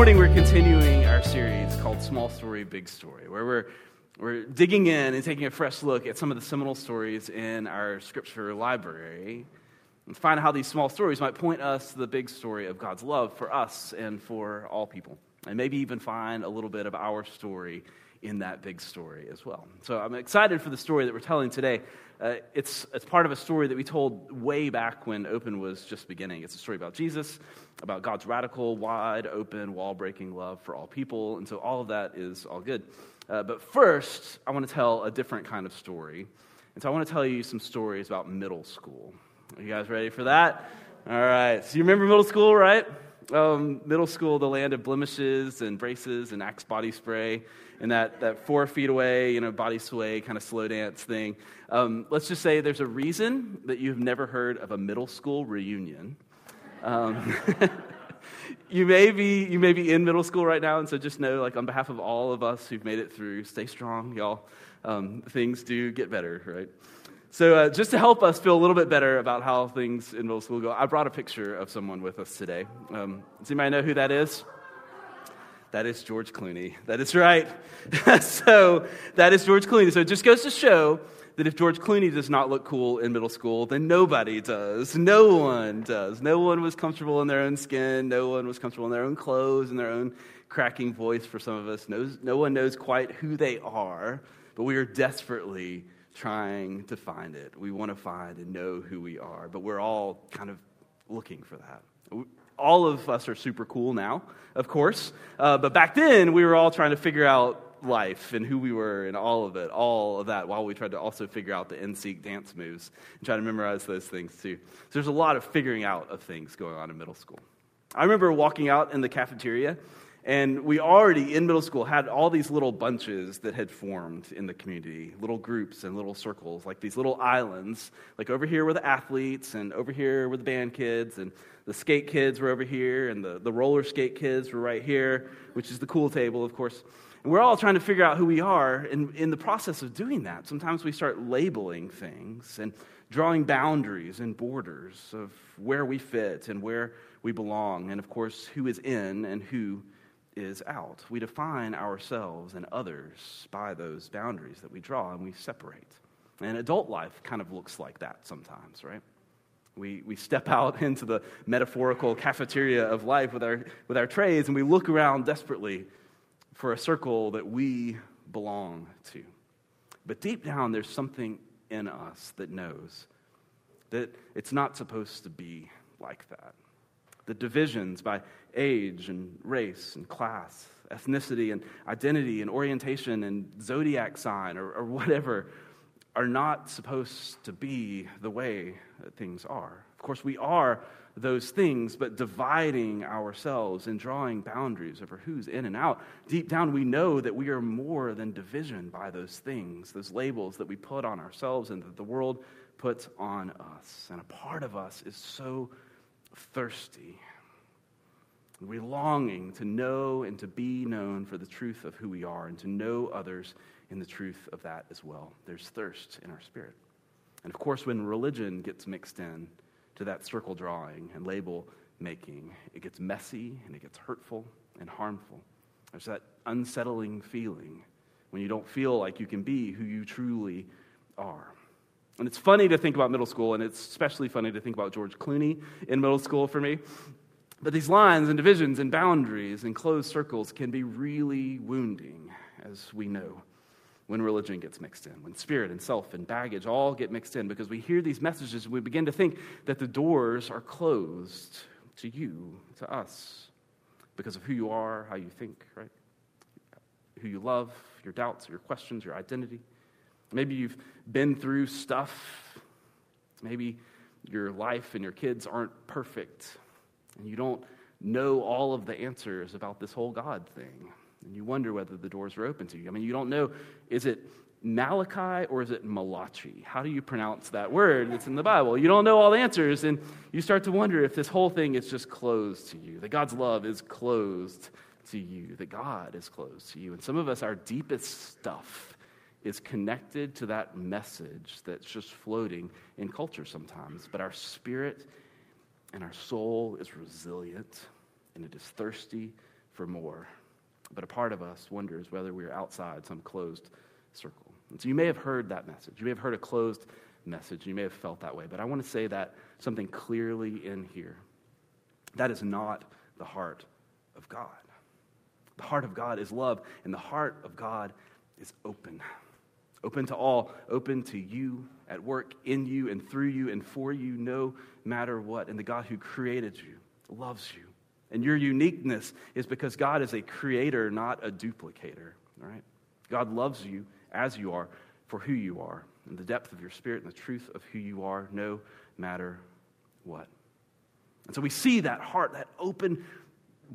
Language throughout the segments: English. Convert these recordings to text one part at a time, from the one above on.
morning we're continuing our series called Small Story, Big Story, where we're, we're digging in and taking a fresh look at some of the seminal stories in our scripture library and find how these small stories might point us to the big story of God's love for us and for all people. And maybe even find a little bit of our story in that big story as well. So I'm excited for the story that we're telling today. Uh, it's, it's part of a story that we told way back when Open was just beginning. It's a story about Jesus, about God's radical, wide open, wall breaking love for all people. And so all of that is all good. Uh, but first, I want to tell a different kind of story. And so I want to tell you some stories about middle school. Are you guys ready for that? All right. So you remember middle school, right? Um, middle school, the land of blemishes and braces and Axe body spray and that, that four feet away, you know, body sway kind of slow dance thing. Um, let's just say there's a reason that you've never heard of a middle school reunion. Um, you may be you may be in middle school right now, and so just know, like on behalf of all of us who've made it through, stay strong, y'all. Um, things do get better, right? So, uh, just to help us feel a little bit better about how things in middle school go, I brought a picture of someone with us today. Um, does anybody know who that is? That is George Clooney. That is right. so that is George Clooney. So it just goes to show that if George Clooney does not look cool in middle school, then nobody does. No one does. No one was comfortable in their own skin. No one was comfortable in their own clothes and their own cracking voice for some of us. No, no one knows quite who they are, but we are desperately trying to find it. We want to find and know who we are, but we're all kind of looking for that all of us are super cool now, of course. Uh, but back then, we were all trying to figure out life and who we were and all of it, all of that, while we tried to also figure out the NSYNC dance moves and try to memorize those things too. So there's a lot of figuring out of things going on in middle school. I remember walking out in the cafeteria and we already, in middle school, had all these little bunches that had formed in the community, little groups and little circles, like these little islands. Like over here were the athletes, and over here were the band kids, and the skate kids were over here, and the, the roller skate kids were right here, which is the cool table, of course. And we're all trying to figure out who we are. And in the process of doing that, sometimes we start labeling things and drawing boundaries and borders of where we fit and where we belong, and of course, who is in and who is out. We define ourselves and others by those boundaries that we draw and we separate. And adult life kind of looks like that sometimes, right? We, we step out into the metaphorical cafeteria of life with our, with our trays and we look around desperately for a circle that we belong to. But deep down, there's something in us that knows that it's not supposed to be like that the divisions by age and race and class, ethnicity and identity and orientation and zodiac sign or, or whatever are not supposed to be the way that things are. Of course, we are those things, but dividing ourselves and drawing boundaries over who's in and out, deep down we know that we are more than division by those things, those labels that we put on ourselves and that the world puts on us. And a part of us is so thirsty. We're longing to know and to be known for the truth of who we are and to know others in the truth of that as well. There's thirst in our spirit. And of course, when religion gets mixed in to that circle drawing and label making, it gets messy and it gets hurtful and harmful. There's that unsettling feeling when you don't feel like you can be who you truly are. And it's funny to think about middle school, and it's especially funny to think about George Clooney in middle school for me. But these lines and divisions and boundaries and closed circles can be really wounding, as we know, when religion gets mixed in, when spirit and self and baggage all get mixed in, because we hear these messages and we begin to think that the doors are closed to you, to us, because of who you are, how you think, right? Who you love, your doubts, your questions, your identity. Maybe you've been through stuff. Maybe your life and your kids aren't perfect, and you don't know all of the answers about this whole God thing. And you wonder whether the doors are open to you. I mean, you don't know is it Malachi or is it Malachi? How do you pronounce that word? It's in the Bible. You don't know all the answers, and you start to wonder if this whole thing is just closed to you, that God's love is closed to you, that God is closed to you. And some of us, our deepest stuff is connected to that message that's just floating in culture sometimes. But our spirit and our soul is resilient and it is thirsty for more. But a part of us wonders whether we're outside some closed circle. And so you may have heard that message. You may have heard a closed message. You may have felt that way. But I want to say that something clearly in here. That is not the heart of God. The heart of God is love, and the heart of God is open. Open to all, open to you at work, in you, and through you, and for you, no matter what. And the God who created you loves you. And your uniqueness is because God is a creator, not a duplicator, right? God loves you as you are, for who you are, and the depth of your spirit and the truth of who you are, no matter what. And so we see that heart, that open,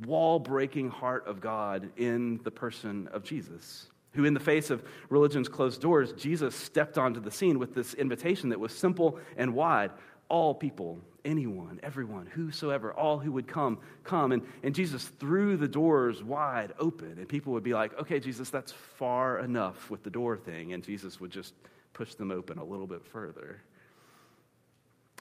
wall breaking heart of God in the person of Jesus, who, in the face of religion's closed doors, Jesus stepped onto the scene with this invitation that was simple and wide all people, anyone, everyone, whosoever, all who would come, come. And, and Jesus threw the doors wide open, and people would be like, okay, Jesus, that's far enough with the door thing. And Jesus would just push them open a little bit further.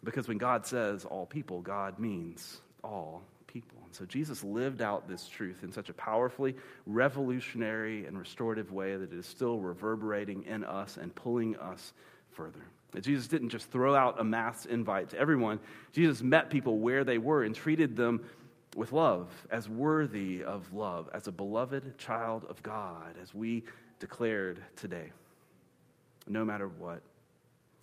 Because when God says all people, God means all people. And so Jesus lived out this truth in such a powerfully revolutionary and restorative way that it is still reverberating in us and pulling us further. Jesus didn't just throw out a mass invite to everyone. Jesus met people where they were and treated them with love, as worthy of love, as a beloved child of God, as we declared today, no matter what.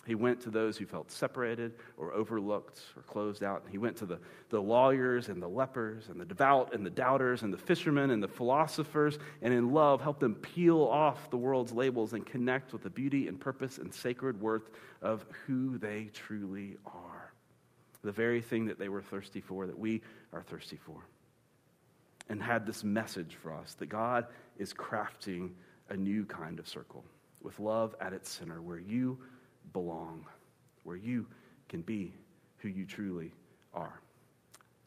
He went to those who felt separated or overlooked or closed out. He went to the, the lawyers and the lepers and the devout and the doubters and the fishermen and the philosophers, and in love helped them peel off the world's labels and connect with the beauty and purpose and sacred worth of who they truly are. The very thing that they were thirsty for, that we are thirsty for. And had this message for us that God is crafting a new kind of circle with love at its center where you belong, where you can be who you truly are.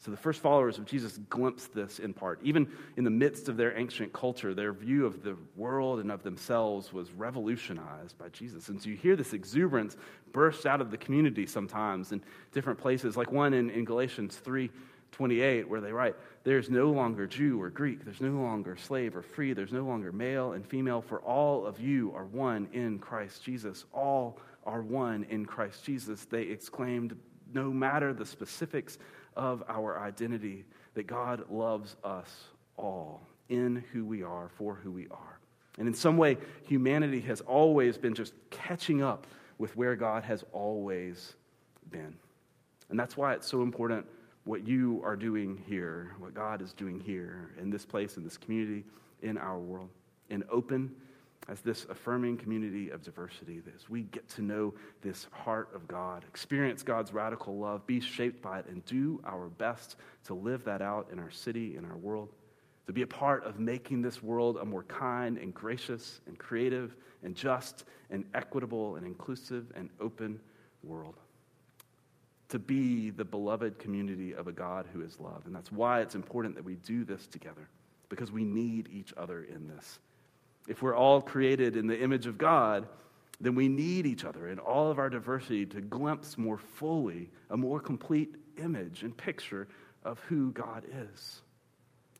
So the first followers of Jesus glimpsed this in part. Even in the midst of their ancient culture, their view of the world and of themselves was revolutionized by Jesus. And so you hear this exuberance burst out of the community sometimes in different places, like one in, in Galatians 3 28, where they write, There's no longer Jew or Greek, there's no longer slave or free, there's no longer male and female, for all of you are one in Christ Jesus. All are one in Christ Jesus, they exclaimed, no matter the specifics of our identity, that God loves us all in who we are, for who we are. And in some way, humanity has always been just catching up with where God has always been. And that's why it's so important what you are doing here, what God is doing here in this place, in this community, in our world, in open as this affirming community of diversity, as we get to know this heart of God, experience God's radical love, be shaped by it, and do our best to live that out in our city, in our world, to be a part of making this world a more kind and gracious and creative and just and equitable and inclusive and open world. To be the beloved community of a God who is love. And that's why it's important that we do this together, because we need each other in this. If we're all created in the image of God, then we need each other in all of our diversity to glimpse more fully a more complete image and picture of who God is.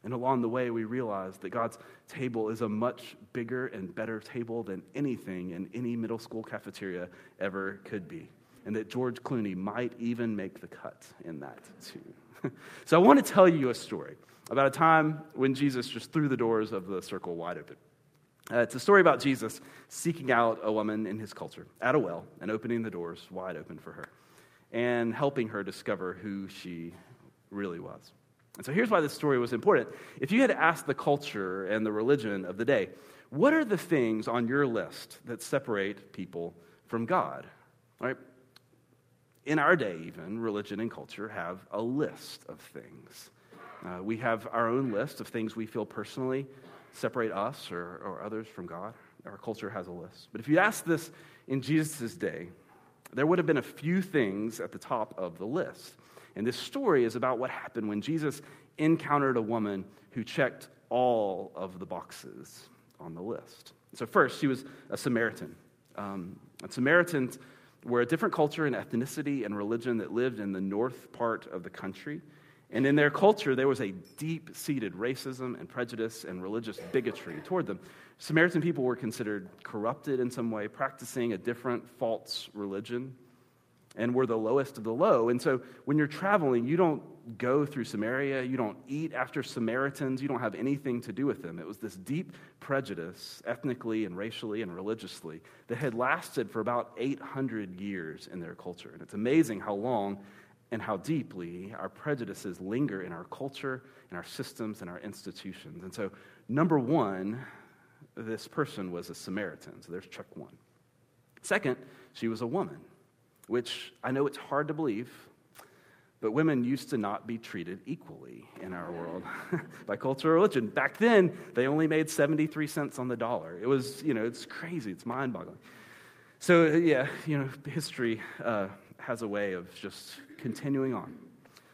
And along the way, we realize that God's table is a much bigger and better table than anything in any middle school cafeteria ever could be. And that George Clooney might even make the cut in that, too. so I want to tell you a story about a time when Jesus just threw the doors of the circle wide open. Uh, it's a story about Jesus seeking out a woman in his culture at a well and opening the doors wide open for her and helping her discover who she really was. And so here's why this story was important. If you had asked the culture and the religion of the day, what are the things on your list that separate people from God? Right? In our day, even, religion and culture have a list of things. Uh, we have our own list of things we feel personally separate us or, or others from God. Our culture has a list. But if you ask this in Jesus' day, there would have been a few things at the top of the list. And this story is about what happened when Jesus encountered a woman who checked all of the boxes on the list. So, first, she was a Samaritan. Um, and Samaritans were a different culture and ethnicity and religion that lived in the north part of the country. And in their culture, there was a deep seated racism and prejudice and religious bigotry toward them. Samaritan people were considered corrupted in some way, practicing a different false religion, and were the lowest of the low. And so when you're traveling, you don't go through Samaria, you don't eat after Samaritans, you don't have anything to do with them. It was this deep prejudice, ethnically and racially and religiously, that had lasted for about 800 years in their culture. And it's amazing how long and how deeply our prejudices linger in our culture, in our systems, and our institutions. And so, number one, this person was a Samaritan. So there's check one. Second, she was a woman, which I know it's hard to believe, but women used to not be treated equally in our world by culture or religion. Back then, they only made 73 cents on the dollar. It was, you know, it's crazy, it's mind boggling. So, yeah, you know, history uh, has a way of just continuing on.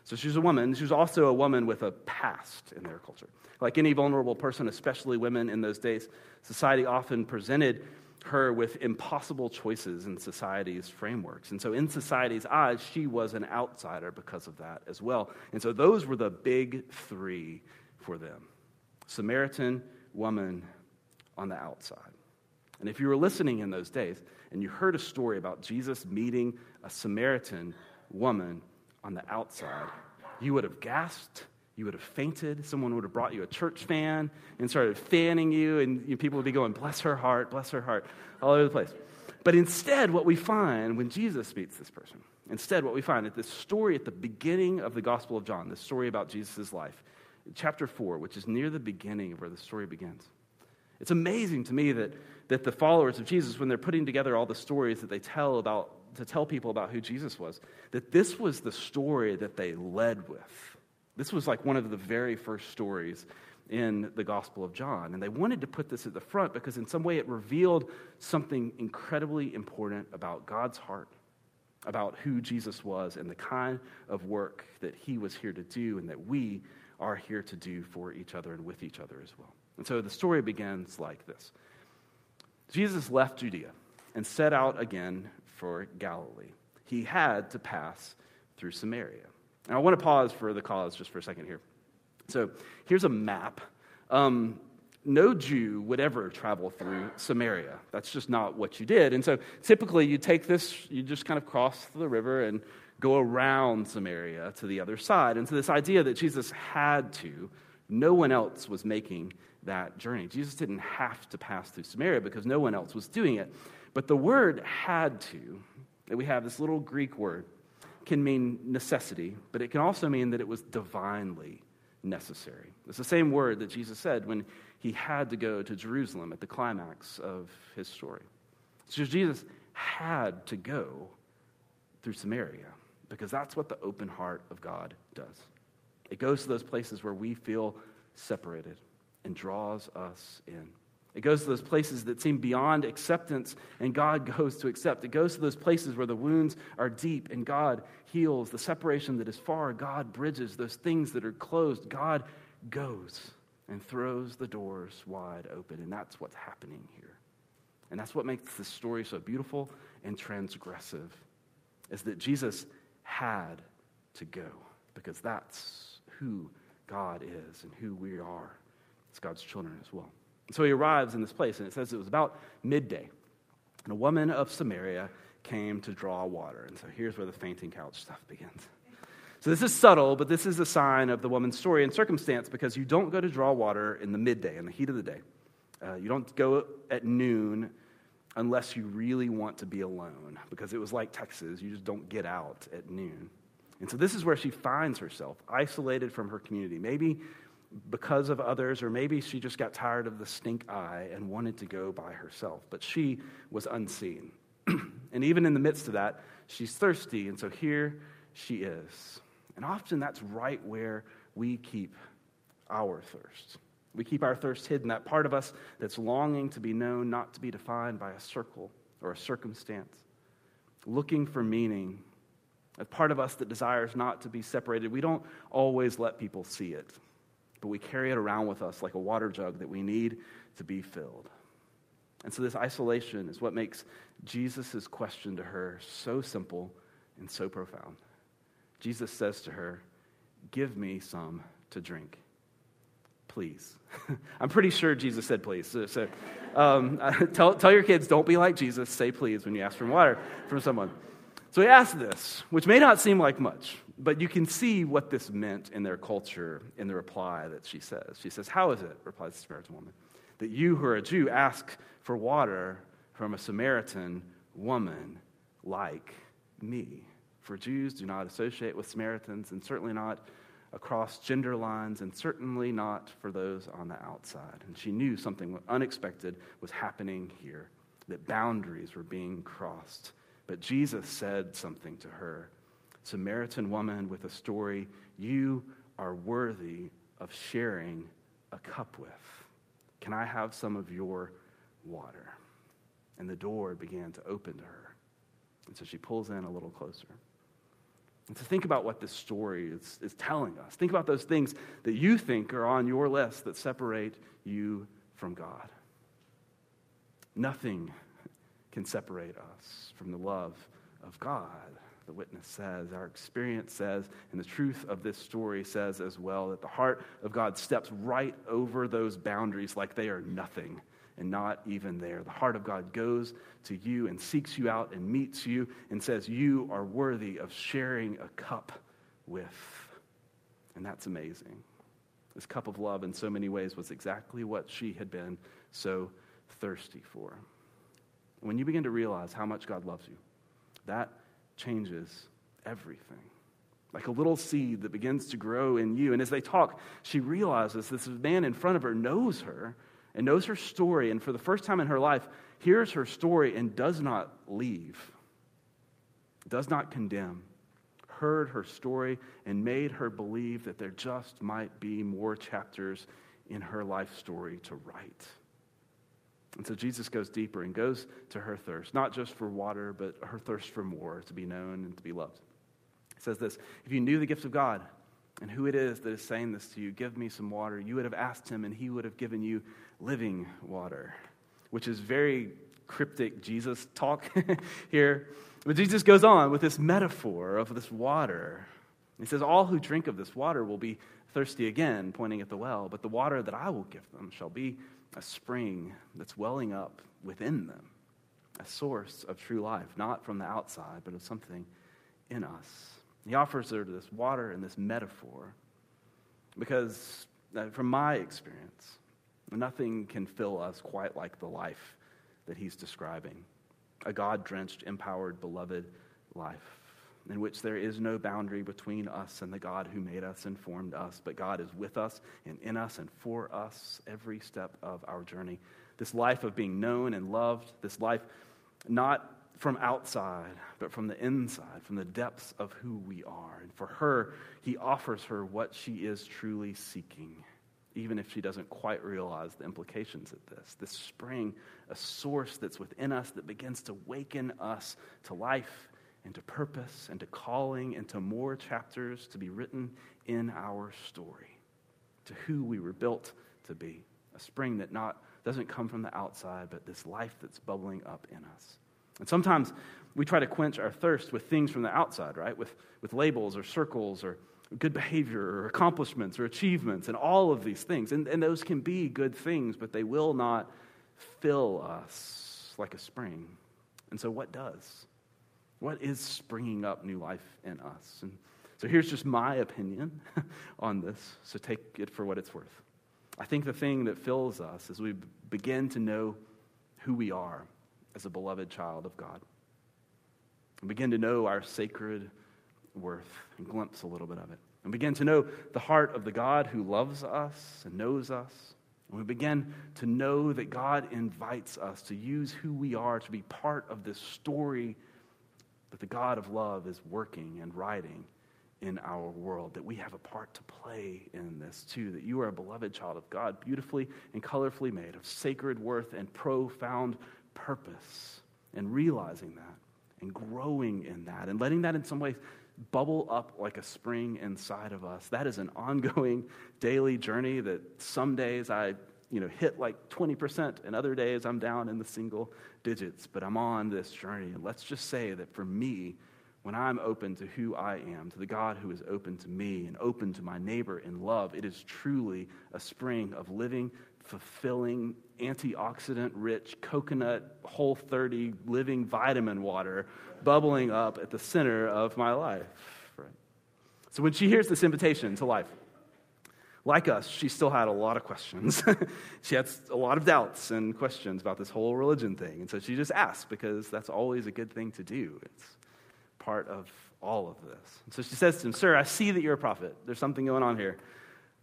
So she's a woman. She's also a woman with a past in their culture. Like any vulnerable person, especially women in those days, society often presented her with impossible choices in society's frameworks. And so, in society's eyes, she was an outsider because of that as well. And so, those were the big three for them Samaritan, woman on the outside. And if you were listening in those days and you heard a story about Jesus meeting a Samaritan woman on the outside, you would have gasped you would have fainted. Someone would have brought you a church fan and started fanning you, and people would be going, Bless her heart, bless her heart, all over the place. But instead, what we find when Jesus meets this person, instead, what we find at this story at the beginning of the Gospel of John, this story about Jesus' life, chapter 4, which is near the beginning of where the story begins. It's amazing to me that, that the followers of Jesus, when they're putting together all the stories that they tell about, to tell people about who Jesus was, that this was the story that they led with this was like one of the very first stories in the Gospel of John. And they wanted to put this at the front because, in some way, it revealed something incredibly important about God's heart, about who Jesus was, and the kind of work that he was here to do and that we are here to do for each other and with each other as well. And so the story begins like this Jesus left Judea and set out again for Galilee. He had to pass through Samaria. And I want to pause for the cause just for a second here. So here's a map. Um, no Jew would ever travel through Samaria. That's just not what you did. And so typically you take this, you just kind of cross the river and go around Samaria to the other side. And so this idea that Jesus had to, no one else was making that journey. Jesus didn't have to pass through Samaria because no one else was doing it. But the word had to, that we have this little Greek word, can mean necessity, but it can also mean that it was divinely necessary. It's the same word that Jesus said when he had to go to Jerusalem at the climax of his story. So Jesus had to go through Samaria because that's what the open heart of God does. It goes to those places where we feel separated and draws us in. It goes to those places that seem beyond acceptance, and God goes to accept. It goes to those places where the wounds are deep, and God heals. The separation that is far, God bridges. Those things that are closed, God goes and throws the doors wide open. And that's what's happening here. And that's what makes this story so beautiful and transgressive, is that Jesus had to go, because that's who God is and who we are as God's children as well. So he arrives in this place, and it says it was about midday. And a woman of Samaria came to draw water. And so here's where the fainting couch stuff begins. So this is subtle, but this is a sign of the woman's story and circumstance because you don't go to draw water in the midday, in the heat of the day. Uh, you don't go at noon unless you really want to be alone because it was like Texas. You just don't get out at noon. And so this is where she finds herself, isolated from her community. Maybe because of others, or maybe she just got tired of the stink eye and wanted to go by herself. But she was unseen. and even in the midst of that, she's thirsty, and so here she is. And often that's right where we keep our thirst. We keep our thirst hidden, that part of us that's longing to be known, not to be defined by a circle or a circumstance, looking for meaning, a part of us that desires not to be separated. We don't always let people see it but we carry it around with us like a water jug that we need to be filled. And so, this isolation is what makes Jesus' question to her so simple and so profound. Jesus says to her, Give me some to drink. Please. I'm pretty sure Jesus said please. So, so um, tell, tell your kids, don't be like Jesus. Say please when you ask for water from someone. So he asked this, which may not seem like much, but you can see what this meant in their culture in the reply that she says. She says, How is it, replies the Samaritan woman, that you who are a Jew ask for water from a Samaritan woman like me? For Jews do not associate with Samaritans, and certainly not across gender lines, and certainly not for those on the outside. And she knew something unexpected was happening here, that boundaries were being crossed. But Jesus said something to her Samaritan woman with a story you are worthy of sharing a cup with. Can I have some of your water? And the door began to open to her. And so she pulls in a little closer. And to think about what this story is, is telling us. Think about those things that you think are on your list that separate you from God. Nothing can separate us from the love of God. The witness says, our experience says, and the truth of this story says as well that the heart of God steps right over those boundaries like they are nothing and not even there. The heart of God goes to you and seeks you out and meets you and says, You are worthy of sharing a cup with. And that's amazing. This cup of love, in so many ways, was exactly what she had been so thirsty for. When you begin to realize how much God loves you, that changes everything. Like a little seed that begins to grow in you. And as they talk, she realizes this man in front of her knows her and knows her story. And for the first time in her life, hears her story and does not leave, does not condemn, heard her story and made her believe that there just might be more chapters in her life story to write. And so Jesus goes deeper and goes to her thirst, not just for water, but her thirst for more, to be known and to be loved. He says this If you knew the gift of God and who it is that is saying this to you, give me some water, you would have asked him, and he would have given you living water, which is very cryptic Jesus talk here. But Jesus goes on with this metaphor of this water. He says, All who drink of this water will be thirsty again, pointing at the well, but the water that I will give them shall be a spring that's welling up within them, a source of true life, not from the outside, but of something in us. He offers her this water and this metaphor because, uh, from my experience, nothing can fill us quite like the life that he's describing a God drenched, empowered, beloved life in which there is no boundary between us and the God who made us and formed us, but God is with us and in us and for us every step of our journey. This life of being known and loved, this life not from outside, but from the inside, from the depths of who we are. And for her, he offers her what she is truly seeking, even if she doesn't quite realize the implications of this. This spring, a source that's within us that begins to waken us to life and to purpose and to calling and to more chapters to be written in our story, to who we were built to be. A spring that not, doesn't come from the outside, but this life that's bubbling up in us. And sometimes we try to quench our thirst with things from the outside, right? With, with labels or circles or good behavior or accomplishments or achievements and all of these things. And, and those can be good things, but they will not fill us like a spring. And so, what does? What is springing up new life in us? And so here's just my opinion on this, so take it for what it's worth. I think the thing that fills us as we begin to know who we are as a beloved child of God, and begin to know our sacred worth and glimpse a little bit of it, and begin to know the heart of the God who loves us and knows us. And we begin to know that God invites us to use who we are to be part of this story that the God of love is working and writing in our world, that we have a part to play in this too, that you are a beloved child of God, beautifully and colorfully made, of sacred worth and profound purpose, and realizing that and growing in that and letting that in some ways bubble up like a spring inside of us. That is an ongoing daily journey that some days I you know, hit like 20%, and other days I'm down in the single digits, but I'm on this journey. And let's just say that for me, when I'm open to who I am, to the God who is open to me and open to my neighbor in love, it is truly a spring of living, fulfilling, antioxidant rich, coconut, whole 30 living vitamin water bubbling up at the center of my life. Right? So when she hears this invitation to life, like us, she still had a lot of questions. she had a lot of doubts and questions about this whole religion thing. And so she just asked because that's always a good thing to do. It's part of all of this. And so she says to him, Sir, I see that you're a prophet. There's something going on here.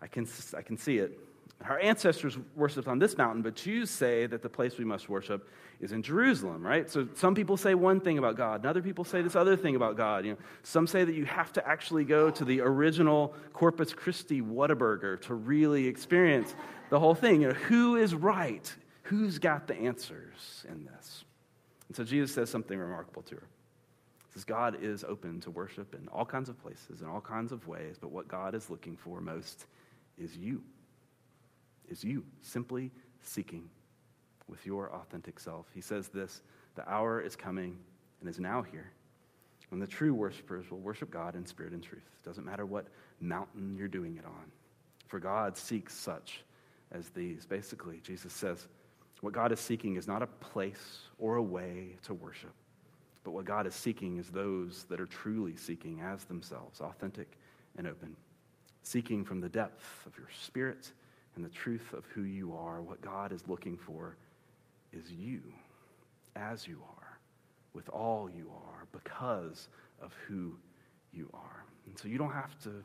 I can, I can see it. Our ancestors worshiped on this mountain, but Jews say that the place we must worship is in Jerusalem, right? So some people say one thing about God, and other people say this other thing about God. You know, some say that you have to actually go to the original Corpus Christi Whataburger to really experience the whole thing. You know, who is right? Who's got the answers in this? And so Jesus says something remarkable to her. He says, God is open to worship in all kinds of places, in all kinds of ways, but what God is looking for most is you is you simply seeking with your authentic self. He says this the hour is coming and is now here when the true worshipers will worship God in spirit and truth. It doesn't matter what mountain you're doing it on. For God seeks such as these. Basically, Jesus says, what God is seeking is not a place or a way to worship, but what God is seeking is those that are truly seeking as themselves, authentic and open, seeking from the depth of your spirit and the truth of who you are, what God is looking for is you, as you are, with all you are, because of who you are. And so you don't have to,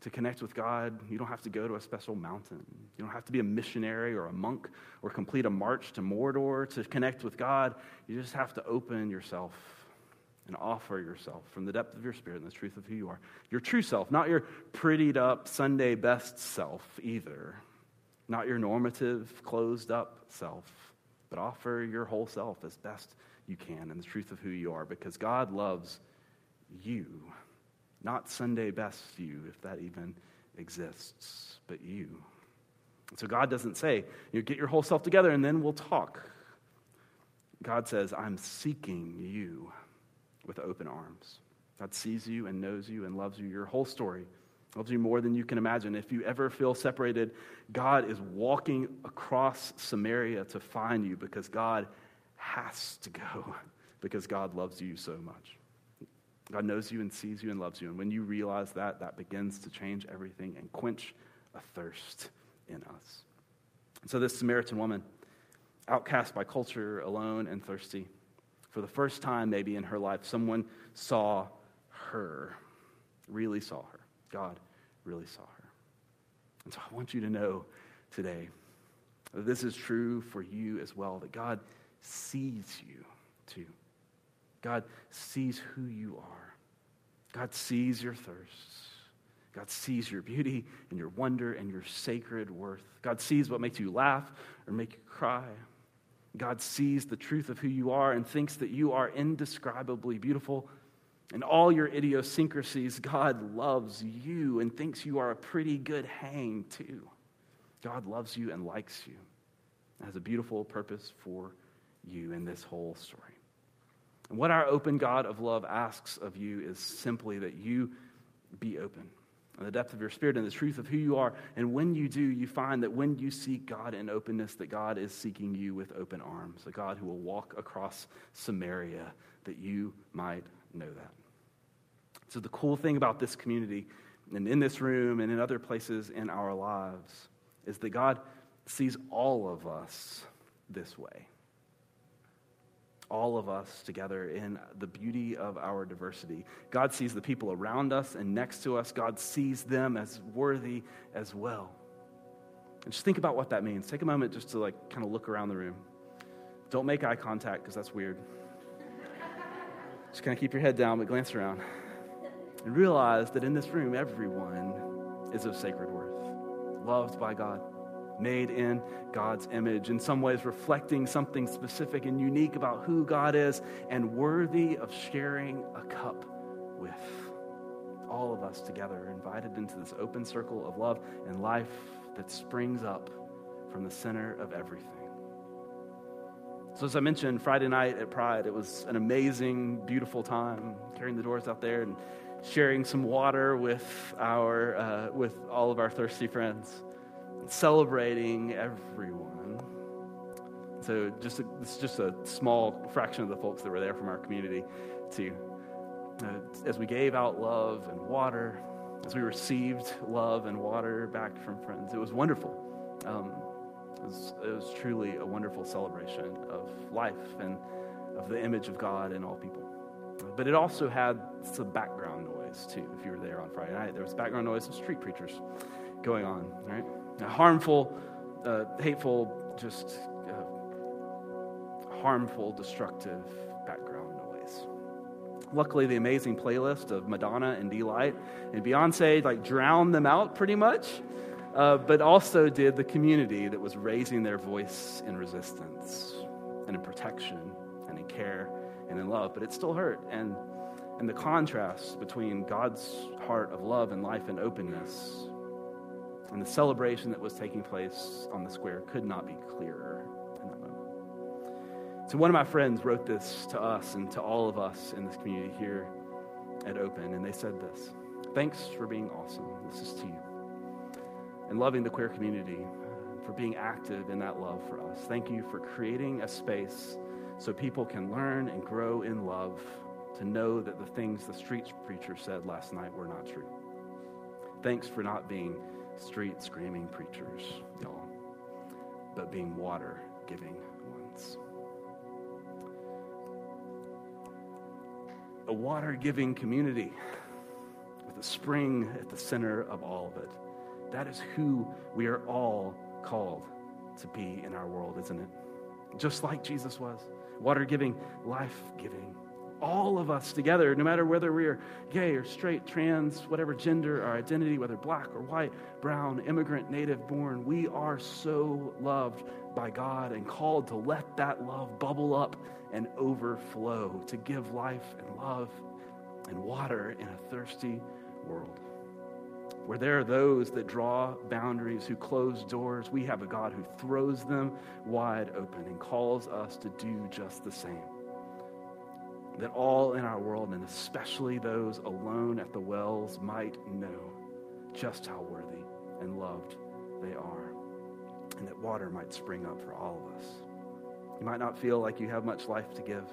to connect with God. You don't have to go to a special mountain. You don't have to be a missionary or a monk or complete a march to Mordor to connect with God. You just have to open yourself and offer yourself from the depth of your spirit and the truth of who you are. Your true self, not your prettied up Sunday best self either, not your normative, closed up self, but offer your whole self as best you can and the truth of who you are because God loves you, not Sunday best you, if that even exists, but you. so God doesn't say, you get your whole self together and then we'll talk. God says, I'm seeking you with open arms. God sees you and knows you and loves you, your whole story. Loves you more than you can imagine. If you ever feel separated, God is walking across Samaria to find you because God has to go because God loves you so much. God knows you and sees you and loves you. And when you realize that, that begins to change everything and quench a thirst in us. So, this Samaritan woman, outcast by culture, alone and thirsty, for the first time, maybe in her life, someone saw her, really saw her. God really saw her. And so I want you to know today that this is true for you as well, that God sees you too. God sees who you are. God sees your thirsts. God sees your beauty and your wonder and your sacred worth. God sees what makes you laugh or make you cry. God sees the truth of who you are and thinks that you are indescribably beautiful. And all your idiosyncrasies, God loves you and thinks you are a pretty good hang, too. God loves you and likes you, has a beautiful purpose for you in this whole story. And what our open God of love asks of you is simply that you be open the depth of your spirit and the truth of who you are. And when you do, you find that when you seek God in openness, that God is seeking you with open arms, a God who will walk across Samaria that you might know that. So, the cool thing about this community and in this room and in other places in our lives is that God sees all of us this way all of us together in the beauty of our diversity. God sees the people around us and next to us. God sees them as worthy as well. And just think about what that means. Take a moment just to like kind of look around the room. Don't make eye contact because that's weird. just kind of keep your head down, but glance around. And realize that in this room, everyone is of sacred worth, loved by God made in God's image, in some ways reflecting something specific and unique about who God is, and worthy of sharing a cup with. All of us together, invited into this open circle of love and life that springs up from the center of everything. So, as I mentioned, Friday night at Pride, it was an amazing, beautiful time carrying the doors out there and sharing some water with, our, uh, with all of our thirsty friends, celebrating everyone. So, just a, it's just a small fraction of the folks that were there from our community, to Uh, as we gave out love and water, as we received love and water back from friends, it was wonderful. Um, it was, it was truly a wonderful celebration of life and of the image of God in all people. But it also had some background noise, too. If you were there on Friday night, there was background noise of street preachers going on, right? Harmful, uh, hateful, just uh, harmful, destructive background noise. Luckily, the amazing playlist of Madonna and Deee-Lite and Beyonce like drowned them out pretty much uh, but also did the community that was raising their voice in resistance and in protection and in care and in love. But it still hurt. And, and the contrast between God's heart of love and life and openness and the celebration that was taking place on the square could not be clearer in that moment. So, one of my friends wrote this to us and to all of us in this community here at Open, and they said this Thanks for being awesome. This is to you and loving the queer community, for being active in that love for us. Thank you for creating a space so people can learn and grow in love to know that the things the street preacher said last night were not true. Thanks for not being street screaming preachers, y'all, but being water giving ones. A water giving community with a spring at the center of all of it. That is who we are all called to be in our world, isn't it? Just like Jesus was water giving, life giving. All of us together, no matter whether we are gay or straight, trans, whatever gender, our identity, whether black or white, brown, immigrant, native born, we are so loved by God and called to let that love bubble up and overflow, to give life and love and water in a thirsty world where there are those that draw boundaries, who close doors, we have a God who throws them wide open and calls us to do just the same. That all in our world, and especially those alone at the wells, might know just how worthy and loved they are, and that water might spring up for all of us. You might not feel like you have much life to give,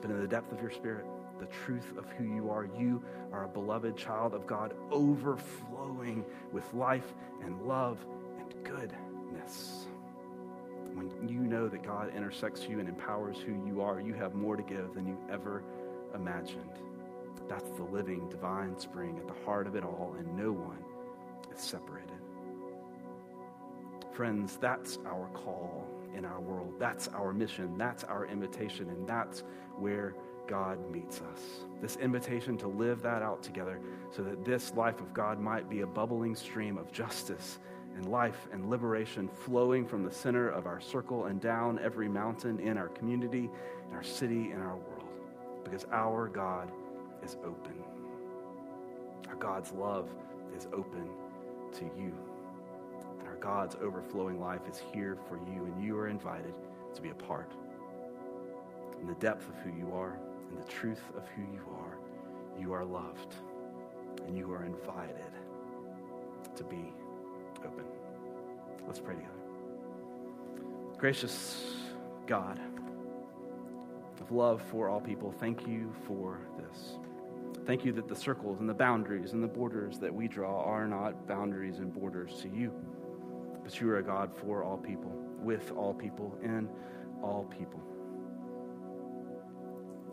but in the depth of your spirit, the truth of who you are. You are a beloved child of God, overflowing with life and love and goodness. When you know that God intersects you and empowers who you are, you have more to give than you ever imagined. That's the living, divine spring at the heart of it all, and no one is separated. Friends, that's our call in our world. That's our mission. That's our invitation, and that's where God meets us. This invitation to live that out together so that this life of God might be a bubbling stream of justice and life and liberation flowing from the center of our circle and down every mountain in our community, in our city, in our world. Because our God is open. Our God's love is open to you. And our God's overflowing life is here for you, and you are invited to be a part. In the depth of who you are, in the truth of who you are, you are loved and you are invited to be open. Let's pray together. Gracious God of love for all people, thank you for this. Thank you that the circles and the boundaries and the borders that we draw are not boundaries and borders to you, but you are a God for all people, with all people, in all people.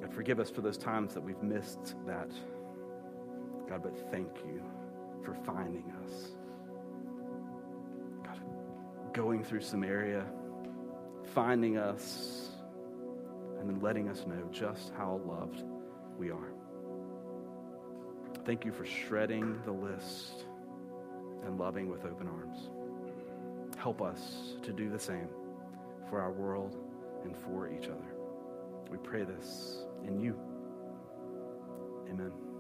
God, forgive us for those times that we've missed that. God, but thank you for finding us. Going through Samaria, finding us, and then letting us know just how loved we are. Thank you for shredding the list and loving with open arms. Help us to do the same for our world and for each other. We pray this in you. Amen.